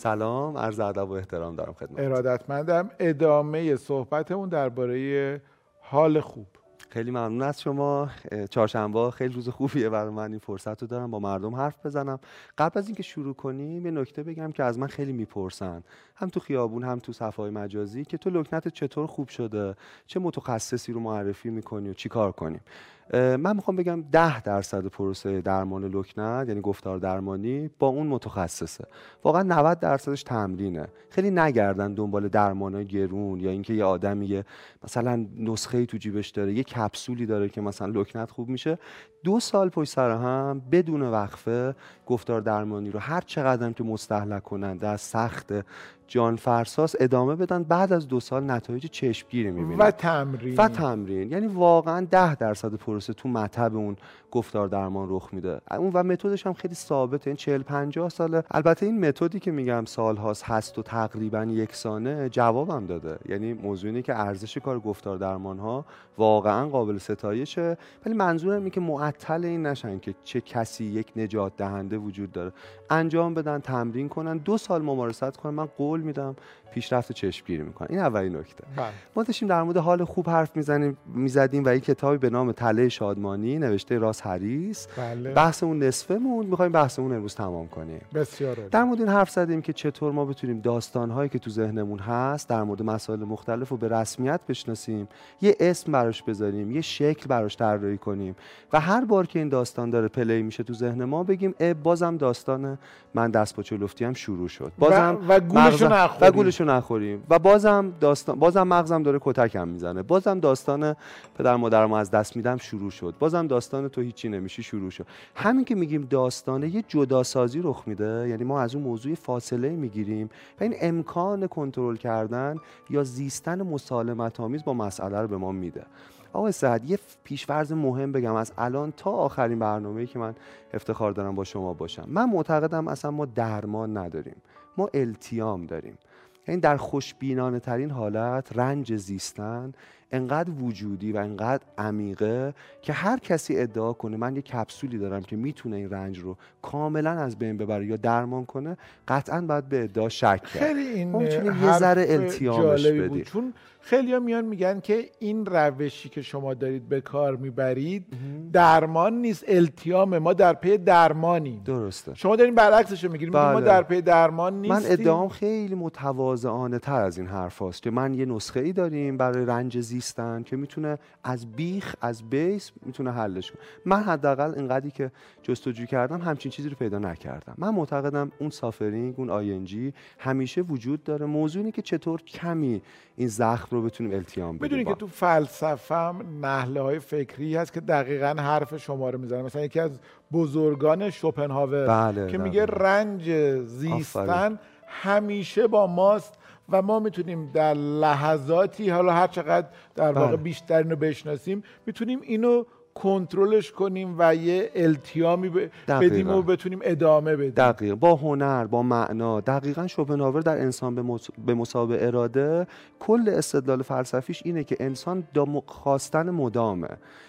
سلام عرض ادب و احترام دارم خدمت ارادتمندم ادامه صحبتمون درباره حال خوب. خیلی ممنون از شما. چهارشنبه خیلی روز خوبیه برای من. این فرصت رو دارم با مردم حرف بزنم. قبل از اینکه شروع کنیم یه نکته بگم که از من خیلی می‌پرسن. هم تو خیابون هم تو صفحه مجازی که تو لکنت چطور خوب شده؟ چه متخصصی رو معرفی می‌کنی و چیکار کنیم؟ من می‌خوام بگم ده درصد پروسه درمان لکنت یعنی گفتار درمانی با اون متخصصه. واقعا 90 درصدش تمرینه. خیلی نگردن دنبال درمان گرون یا اینکه یه آدمی مثلا نسخه تو جیبش داره یه کپسولی داره که مثلا لکنت خوب میشه. دو سال پشت سر هم بدون وقفه گفتار درمانی رو هر چقدر که مستحلک کننده از سخت جان فرساس ادامه بدن. بعد از دو سال نتایج چشمگیری می‌بینن. و تمرین. و تمرین. یعنی واقعا ده درصد پروسه تو مطب اون گفتار درمان رخ میده. اون و متدش هم خیلی ثابته. این 40 50 ساله. البته این متدی که میگم سالهاست هست و تقریبا یکسانه جوابم داده. یعنی موضوع اینه که ارزش کار گفتار درمان ها واقعا قابل ستایشه. ولی منظورم اینه که معطل این نشن که چه کسی یک نجات دهنده وجود داره. انجام بدن تمرین کنن. دو سال ممارست کنن. من قول میدم. پیشرفت چشمگیری می‌کنن. این اولین نکته. بله. ما داشتیم در مورد حال خوب حرف می‌زنیم می‌زدیم و این کتابی به نام تله شادمانی نوشته راس هریس بله. بحثمون نصفه مون می‌خوایم بحثمون امروز تمام کنیم. بسیار در مورد این حرف زدیم که چطور ما بتونیم داستانهایی که تو ذهنمون هست در مورد مسائل مختلف رو به رسمیت بشناسیم یه اسم براش بذاریم یه شکل براش طراحی کنیم و هر بار که این داستان داره پلی میشه تو ذهن ما بگیم اه بازم داستان من دست با چلفتی هم شروع شد. بازم و, و گولشو و گولشو نخوریم. و بازم داستان بازم مغزم داره کتکم می‌زنه. بازم داستان پدر مادرمو از دست میدم شروع شد. بازم داستان تو هیچی نمیشی شروع شد. همین که میگیم داستانه یه جداسازی رخ میده. یعنی ما از اون موضوع فاصله می‌گیریم و این امکان کنترل کردن یا زیستن مسالمت آمیز با مسئله رو به ما میده. آقای سعد یه پیشورز مهم بگم. از الان تا آخرین برنامه‌ای که من افتخار دارم با شما باشم. من معتقدم اصلا ما درمان نداریم. ما التیام داریم. یعنی در خوشبینانه ترین حالت رنج زیستن انقدر وجودی و انقدر عمیقه که هر کسی ادعا کنه من یه کپسولی دارم که می‌تونه این رنج رو کاملا از بین ببره یا درمان کنه قطعا باید به ادعا شک کرد. خیلی این ما یه ذره التیامش بدیم چون خیلی میان میگن که این روشی که شما دارید به کار می‌برید درمان نیست التیام ما در پی درمانیم. درسته. شما دارین برعکسش رو می‌گیریم ما بله. در پی درمان نیستیم. من ادعام خیلی متواضعانه تر از این حرف هاست که من یه نسخه ای داریم برای رنج زیستن که می‌تونه از بیخ از بیس می‌تونه حلش کنه. من حداقل اینقدری که جستجو کردم همچین چیزی رو پیدا نکردم. من معتقدم اون سافرینگ اون آینجی همیشه وجود داره. موضوع اینه که چطور کمی این زخم رو بتونیم التیام بدیم می‌دونی که تو فلسفه هم نحله های فکری هست که دقیقا حرف شما رو می‌زنه مثلا یکی از بزرگان شوپنهاور بله، که بله. میگه رنج زیستن آفرین. همیشه با ماست. و ما می‌تونیم در لحظاتی حالا هر چقدر در واقع بله. بیشتر اینو بشناسیم می‌تونیم اینو کنترلش کنیم و یه التیامی ب- دقیقاً. بدیم و بتونیم ادامه بدیم. دقیق با هنر با معنا. دقیقا شوپنهاور در انسان به, مس... به مسابقه اراده. کل استدلال فلسفیش اینه که انسان دام... خواستن مدامه.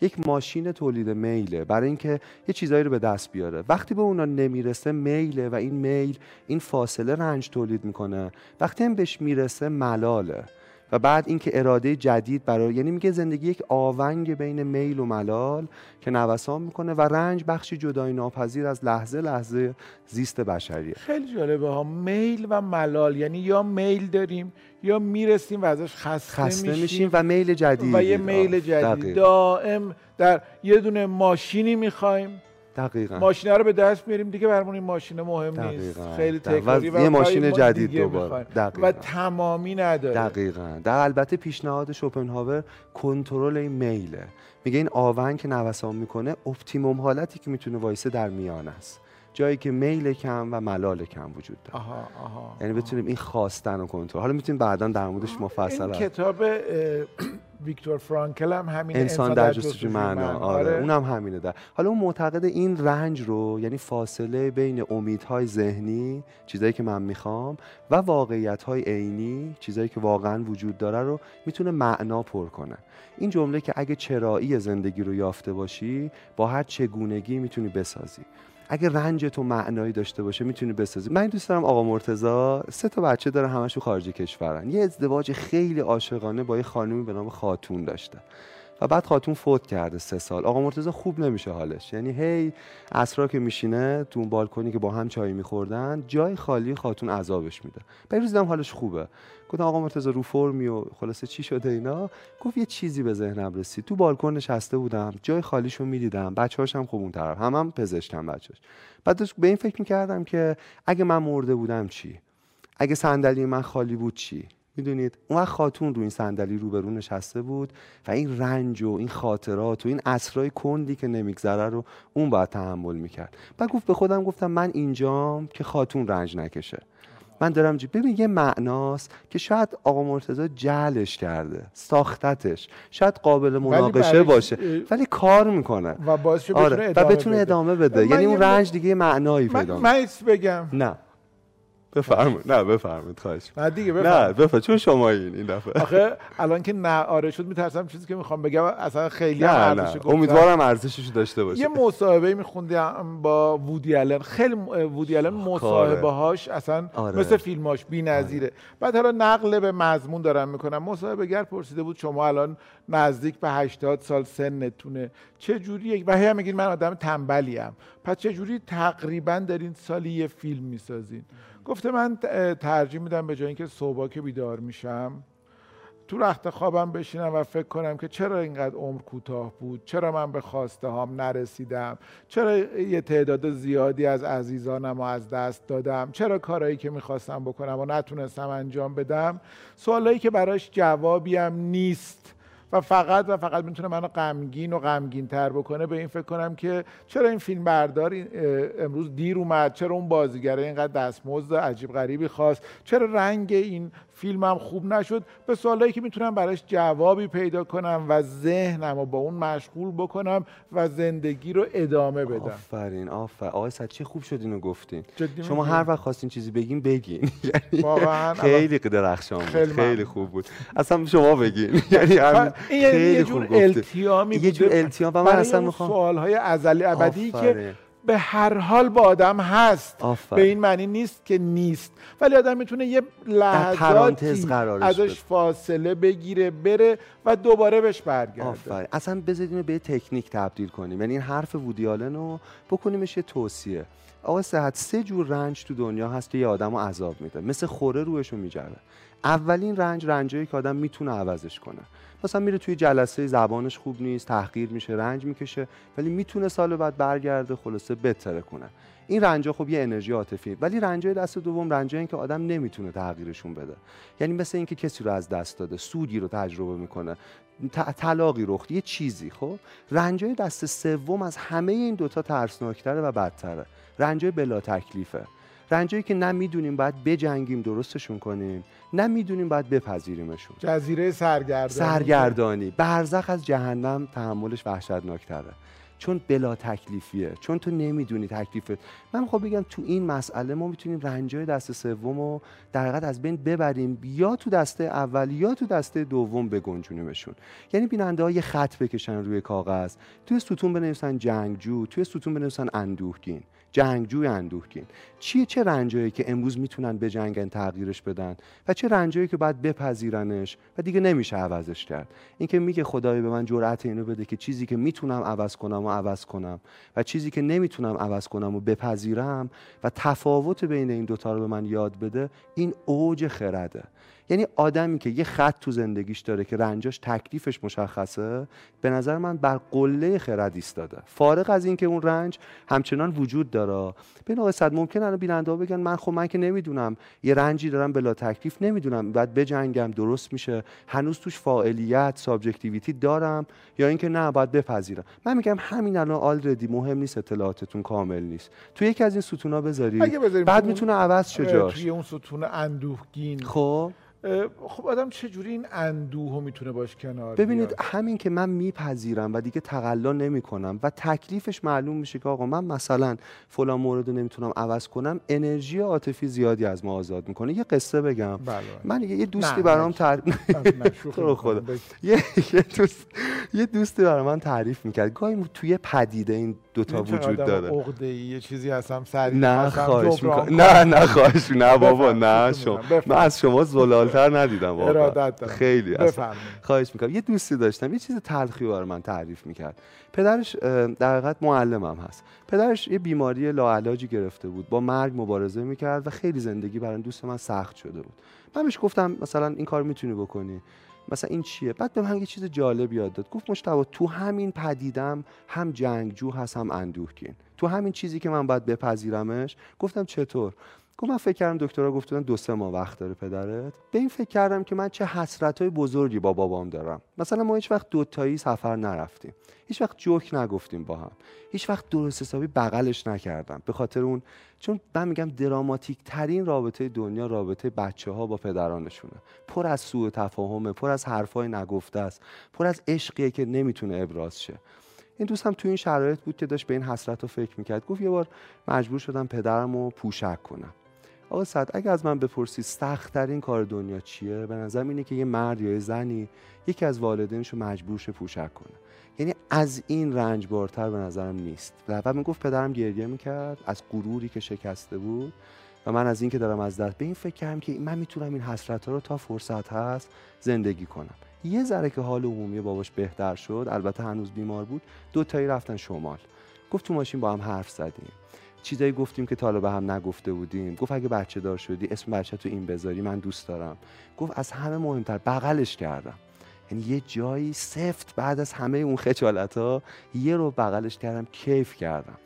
یک ماشین تولید میله برای اینکه یه چیزایی رو به دست بیاره. وقتی به اونا نمی‌رسه میله و این میل این فاصله رنج تولید می‌کنه. وقتی هم بهش می‌رسه ملاله. و بعد اینکه اراده جدید برای یعنی میگه زندگی یک آونگ بین میل و ملال که نوسان می‌کنه و رنج بخشی جدای ناپذیر از لحظه لحظه زیست بشریه. خیلی جالبه ها. میل و ملال یعنی یا میل داریم یا می‌رسیم و ازش خسته, خسته میشیم و میل جدید و یه میل جدید. دائم در یه دونه ماشینی می‌خوایم. دقیقا ماشینه رو به دست میاریم دیگه برامون این ماشین مهم نیست دقیقاً. خیلی دقیقاً. تکراری و یه ماشین ما جدید دوباره. دقیقاً. و تمامی نداره دقیقا در البته پیشنهاد شوپنهاور کنترل این میله میگه این آون که نوسان می‌کنه اپتیموم حالتی که می‌تونه وایسه در میان است جایی که میل کم و ملال کم وجود داره. آها آها یعنی بتونیم این خواستن و کنترل. حالا می‌تونیم بعدا در موردش مفصل این کتاب ویکتور فرانکل هم همین انسان در جستجوی معنا آره. اونم همینه در. حالا اون معتقد این رنج رو یعنی فاصله بین امیدهای ذهنی چیزایی که من می‌خوام و واقعیت‌های عینی چیزایی که واقعا وجود داره رو می‌تونه معنا پر کنه. این جمله که اگه چرایی زندگی رو یافته باشی با هر چگونگی می‌تونی بسازی. اگه رنج تو معنایی داشته باشه می‌تونی بسازی. من دوست دارم آقا مرتضی سه تا بچه داره همشون خارج کشورن. یه ازدواج خیلی عاشقانه با یه خانمی به نام خاتون داشته. و بعد خاتون فوت کرده سه سال. آقا مرتضی خوب نمیشه حالش. یعنی هی اسرا که میشینه تو اون بالکنی که با هم چای میخوردن جای خالی خاتون عذابش میده. بعد روز حالش خوبه. گفتم آقا مرتضی رو فرمی و خلاصه چی شده اینا؟ گفت یه چیزی به ذهنم رسید. تو بالکن نشسته بودم جای خالیشو می‌دیدم. بچه‌هاش هم خوب اون طرف. هم هم پزشکم بچه‌اش بعد به این فکر می‌کردم که اگه من مرده بودم چی؟ اگه صندلی من خالی بود چی؟ می‌دونید؟ اون وقت خاتون رو این صندلی روبرو نشسته بود و این رنج و این خاطرات و این اسرای کندی که نمیگذره رو اون باید تحمل می‌کرد. بعد گفت به خودم گفتم من اینجام که خاتون رنج نکشه. من دارم جی ببین یه معناست که شاید آقا مرتضی جلش کرده ساختتش. شاید قابل مناقشه باشه ولی کار می‌کنه. و باعث آره. و بتونه ادامه بده. یعنی اون رنج دیگه معنایی پیدا من بگم. نه. بفرمایید. نه بفرمایید خواهش نه دیگه بفرمایید نه بفرمایید. چون شما این این دفعه. آخه الان که نه آره شد میترسم چیزی که می‌خوام بگم اصلا خیلی نه نه. امیدوارم ارزشش داشته باشه. یه مصاحبه میخوندم با وودی آلن. خیلی وودی آلن مصاحبه هاش اصلا آره. مثل فیلماش بی‌نظیره. آره. بعد حالا نقل به مضمون دارم می‌کنم. مصاحبه گر پرسیده بود شما الان نزدیک به 80 سال سنتونه. چه جوری و هی میگین من آدم تنبلی ام. پس چه جوری تقریبا دارین سالی یه فیلم می‌سازین؟ گفته من ترجیح میدم به جای اینکه صبح که بیدار میشم تو رخت خوابم بشینم و فکر کنم که چرا اینقدر عمر کوتاه بود؟ چرا من به خواسته هام نرسیدم؟ چرا یه تعداد زیادی از عزیزانم و از دست دادم؟ چرا کارهایی که می‌خواستم بکنم و نتونستم انجام بدم؟ سوالایی که براش جوابیم نیست. و فقط و فقط می‌تونه منو غمگین و غمگین تر بکنه به این فکر کنم که چرا این فیلم بردار امروز دیر اومد؟ چرا اون بازیگر اینقدر دستمزد عجیب غریبی خواست؟ چرا رنگ این فیلمم خوب نشد به سوالایی که می‌تونم براش جوابی پیدا کنم و ذهنم رو با اون مشغول بکنم و زندگی رو ادامه بدم. آفرین آفرین آقای چه خوب شد اینو گفتین. شما هر وقت خواستین چیزی بگین بگین. یعنی خیلی درخشان بود خیلی, خوب بود. اصلا شما بگین. یعنی خیلی یه جور التیامی یه جور التیام و من اصلا می‌خوام سوالهای ازلی ابدی که به هر حال با آدم هست. آفر. به این معنی نیست که نیست. ولی آدم می‌تونه یه لحظاتی ازش فاصله بگیره بره و دوباره بهش برگرده. آفر. اصلا بذارید به تکنیک تبدیل کنیم. یعنی این حرف وودیالن رو بکنیمش یه توصیه. آقا صحت سه جور رنج تو دنیا هست که یه آدم رو عذاب میده. مثل خوره روشو میجره اولین رنج رنجایی که آدم می‌تونه عوضش کنه. مثلا میره توی جلسه زبانش خوب نیست تحقیر میشه رنج می‌کشه ولی می‌تونه سال بعد برگرده خلاصه بهتره کنه. این رنجا خب یه انرژی عاطفی ولی رنجای دست دوم رنجایی که آدم نمی‌تونه تغییرشون بده. یعنی مثل اینکه کسی رو از دست داده سودی رو تجربه می‌کنه طلاقی رخ یه چیزی خب؟ رنجای دست سوم از همه این دوتا ترسناکتره و بدتره. رنجای بلا تکلیفه. رنجایی که نمی‌دونیم باید بجنگیم درستشون کنیم. نمی‌دونیم باید بپذیریمشون. جزیره سرگردانی. سرگردانی. برزخ از جهنم تحملش وحشتناکتره. چون بلا تکلیفیه چون تو نمی‌دونی تکلیفت من خب بگم تو این مسئله ما می‌تونیم رنجای دست سوم رو در از بین ببریم یا تو دسته اول یا تو دسته دوم بگنجونیمشون. یعنی بیننده ها یه خط بکشن روی کاغذ. توی ستون بنویسن جنگجو توی ستون بنویسن اندوهگین. جنگجوی اندوهگین. چیه؟ چه رنجایی که امروز می‌تونن به جنگن تغییرش بدن؟ و چه رنجایی که باید بپذیرنش و دیگه نمیشه عوضش کرد؟ اینکه میگه خدای به من جرأت اینو بده که چیزی که می‌تونم عوض کنم و عوض کنم و چیزی که نمی‌تونم عوض کنم و بپذیرم و تفاوت بین این دوتا رو به من یاد بده این اوج خرده. یعنی آدمی که یه خط تو زندگیش داره که رنجاش تکلیفش مشخصه به نظر من بر قله خرد ایستاده. فارغ از اینکه اون رنج همچنان وجود داره. به آقای صد ممکن الان بیننده بگن من خب من که نمی‌دونم یه رنجی دارم بلا تکلیف نمی‌دونم بعد بجنگم درست میشه. هنوز توش فاعلیت subjectivity دارم یا اینکه نه باید بپذیرم. من میگم همین الان already مهم نیست اطلاعاتتون کامل نیست. تو یکی از این ستونا بذاری بعد می‌تونه عوض شه توی اون ستون اندوهگین. خب. خب آدم چجوری این اندوه می‌تونه باش کنار ببینید همین که من میپذیرم و دیگه تقلا نمی‌کنم و تکلیفش معلوم میشه که آقا من مثلا فلان مورد رو نمی‌تونم عوض کنم انرژی عاطفی زیادی از ما آزاد می‌کنه. یه قصه بگم. بله. من یه دوستی برام تعریف خدا. یه دوست یه دوستی برام من تعریف می‌کرد. گاهی توی پدیده این دوتا وجود داره. عقده یه چیزی هستم سری نه خواهش نه نه خواهش نه بابا نه شما من از شما زلالتر ندیدم واقعا. خیلی خواهش می‌کنم. یه دوستی داشتم یه چیز تلخی برای من تعریف می‌کرد. پدرش در حقیقت معلمم هست. پدرش یه بیماری لاعلاجی گرفته بود با مرگ مبارزه می‌کرد و خیلی زندگی برای دوست من سخت شده بود. من بهش گفتم مثلا این کار می‌تونی بکنی. مثلا این چیه؟ بعد به من یه چیز جالب یاد داد. گفت مشتبه تو همین پدیدم هم جنگجو هست هم اندوهگین. تو همین چیزی که من باید بپذیرمش گفتم چطور؟ گفت من فکر کردم دکترها گفتن دو سه ماه وقت داره پدرت. به این فکر کردم که من چه حسرت های بزرگی با بابام دارم. مثلا ما هیچ وقت دوتایی سفر نرفتیم. هیچ وقت جوک نگفتیم با هم. هیچ وقت درست حسابی بغلش نکردم. به خاطر اون چون من میگم دراماتیک ترین رابطه دنیا رابطه بچه ها با پدرانشونه. پر از سوء تفاهمه پر از حرفای نگفته است پر از عشقیه که نمی‌تونه ابراز شه. این دوست هم تو این شرایط بود که داشت به این حسرت رو فکر می‌کرد. گفت یه بار مجبور شدم پدرم رو پوشک کنم. آقا سعد اگه از من بپرسی سختترین کار دنیا چیه؟ به نظرم اینه که یه مرد یا یه زنی یکی از والدینش رو مجبور شه پوشک کنه. یعنی از این رنج بارتر به نظرم نیست. و می‌گفت پدرم گریه می‌کرد از غروری که شکسته بود. و من از این که دارم از دست به این فکر کردم که من می‌تونم این حسرت ها رو تا فرصت هست زندگی کنم. یه ذره که حال عمومی باباش بهتر شد البته هنوز بیمار بود دو تایی رفتن شمال. گفت تو ماشین با هم حرف زدیم. چیزایی گفتیم که تا به هم نگفته بودیم. گفت اگه بچه دار شدی اسم بچه تو این بذاری من دوست دارم. گفت از همه مهمتر بغلش کردم. یعنی یه جایی سفت بعد از همه اون خجالت ها یه رو بغلش کردم کیف کردم.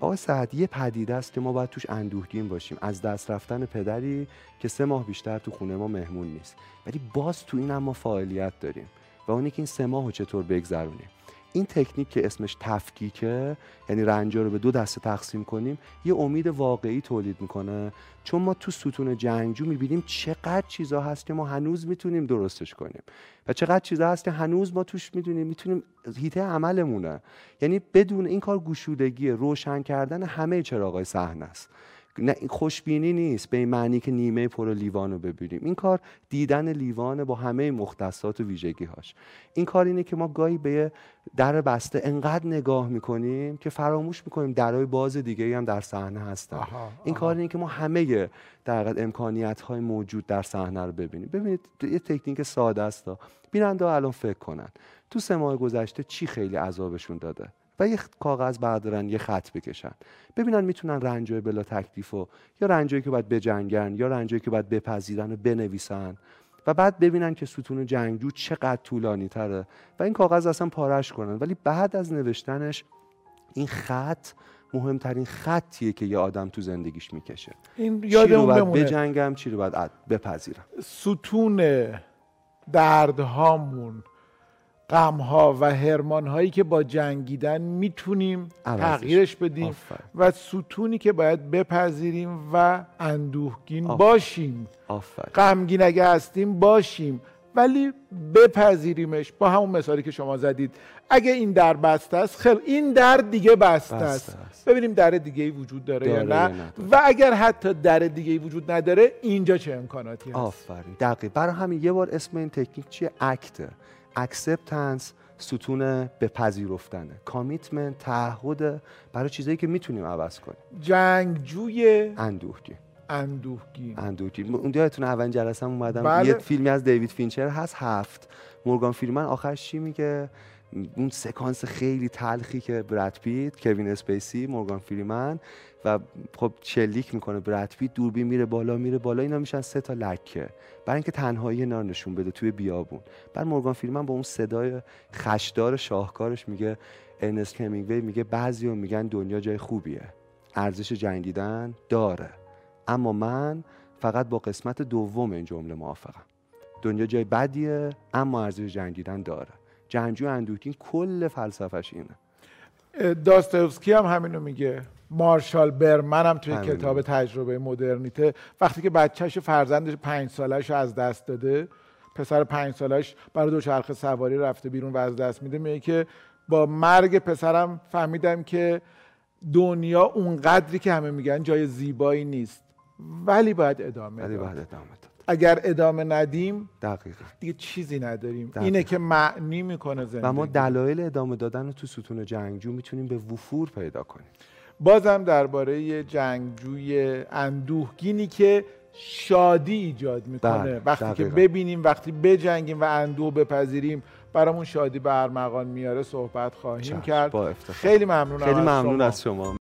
آقای سعد یه پدیده است که ما باید توش اندوهگین باشیم. از دست رفتن پدری که سه ماه بیشتر تو خونه ما مهمون نیست. ولی باز تو این هم ما فعالیت داریم. و اونی که این سه ماه رو چطور بگذرونیم. این تکنیک که اسمش تفکیکه یعنی رنجا رو به دو دسته تقسیم کنیم یه امید واقعی تولید می‌کنه. چون ما تو ستون جنگجو می‌بینیم چقدر چیزا هست که ما هنوز می‌تونیم درستش کنیم. و چقدر چیزا هست که هنوز ما توش می‌دونیم می‌تونیم هیته عملمونه. یعنی بدون این کار گشودگی روشن کردن همه چراغای صحنه است. نه خوشبینی نیست به این معنی که نیمه پر لیوان رو ببینیم. این کار دیدن لیوان با همه مختصات و ویژگی هاش این کار اینه که ما گاهی به در بسته انقدر نگاه می‌کنیم که فراموش می‌کنیم درهای باز دیگه هم در صحنه هستن. این کار اینه که ما همه در امکانیت های موجود در صحنه رو ببینیم. ببینید یه تکنیک ساده است بیننده الان فکر کنن. تو سه ماه گذشته چی خیلی عذابشون داده؟ و یه کاغذ بردارن یه خط بکشن. ببینن می‌تونن رنجای بلا تکلیف و یا رنجایی که باید بجنگن یا رنجایی که باید بپذیرن و بنویسن. و بعد ببینن که ستون جنگجو چقدر طولانی تره. و این کاغذ اصلا پارش کنن. ولی بعد از نوشتنش این خط مهمترین خطیه که یه آدم تو زندگیش می‌کشه. این چی رو باید بجنگم چی رو باید بپذیرم. ستون دردهامون غم ها و هرمان هایی که با جنگیدن می‌تونیم تغییرش بدیم و ستونی که باید بپذیریم و اندوهگین باشیم. غمگین اگه هستیم باشیم. ولی بپذیریمش با همون مثالی که شما زدید. اگه این در بسته است خیلی این در دیگه بسته, است. ببینیم در دیگه ای وجود داره, یا نه. و اگر حتی در دیگه ای وجود نداره اینجا چه امکاناتی هست؟ آفرین. دقیق برای همین یه بار اسم این تکنیک چیه؟ ACT ه acceptance ستون به پذیرفتنه commitment تعهد برای چیزایی که می‌تونیم عوض کنیم. جنگجوی اندوهگین اندوهگین اندوهگین اون یادتونه اول جلسه اومدم. بله. یه فیلمی از دیوید فینچر هست هفت. مورگان فریمن آخرش چی میگه؟ اون سکانس خیلی تلخی که براد پیت کوین اسپیسی مورگان فریمن و خب شلیک می‌کنه براد پیت دوربین میره بالا میره بالا اینا میشن سه تا لکه. برای اینکه تنهایی اینا نشون بده توی بیابون. بعد مورگان فریمن با اون صدای خشدار شاهکارش میگه ارنست کمینگوی میگه بعضیو میگن دنیا جای خوبیه. ارزش جنگیدن داره. اما من فقط با قسمت دوم این جمله موافقم. دنیا جای بدیه اما ارزش جنگیدن داره. جنگجو اندوتین کل فلسفش اینه. داستایوفسکی هم همینو میگه. مارشال برمن هم توی کتاب تجربه مدرنیته. وقتی که بچهش فرزندش پنج سالش از دست داده پسر پنج سالش برای دوچرخه سواری رفته بیرون و از دست میده میگه که با مرگ پسرم فهمیدم که دنیا اونقدری که همه میگن جای زیبایی نیست. ولی باید ادامه ولی باید ادامه داد. اگر ادامه ندیم دقیقا. دیگه چیزی نداریم. اینه که معنی می‌کنه زندگی و ما دلایل ادامه دادن رو تو ستون جنگجو می‌تونیم به وفور پیدا کنیم. بازم درباره جنگجوی اندوهگینی که شادی ایجاد می‌کنه. بله، وقتی که ببینیم وقتی بجنگیم و اندوه بپذیریم برامون شادی به ارمغان میاره صحبت خواهیم کرد. با خیلی ممنون خیلی ممنون از شما.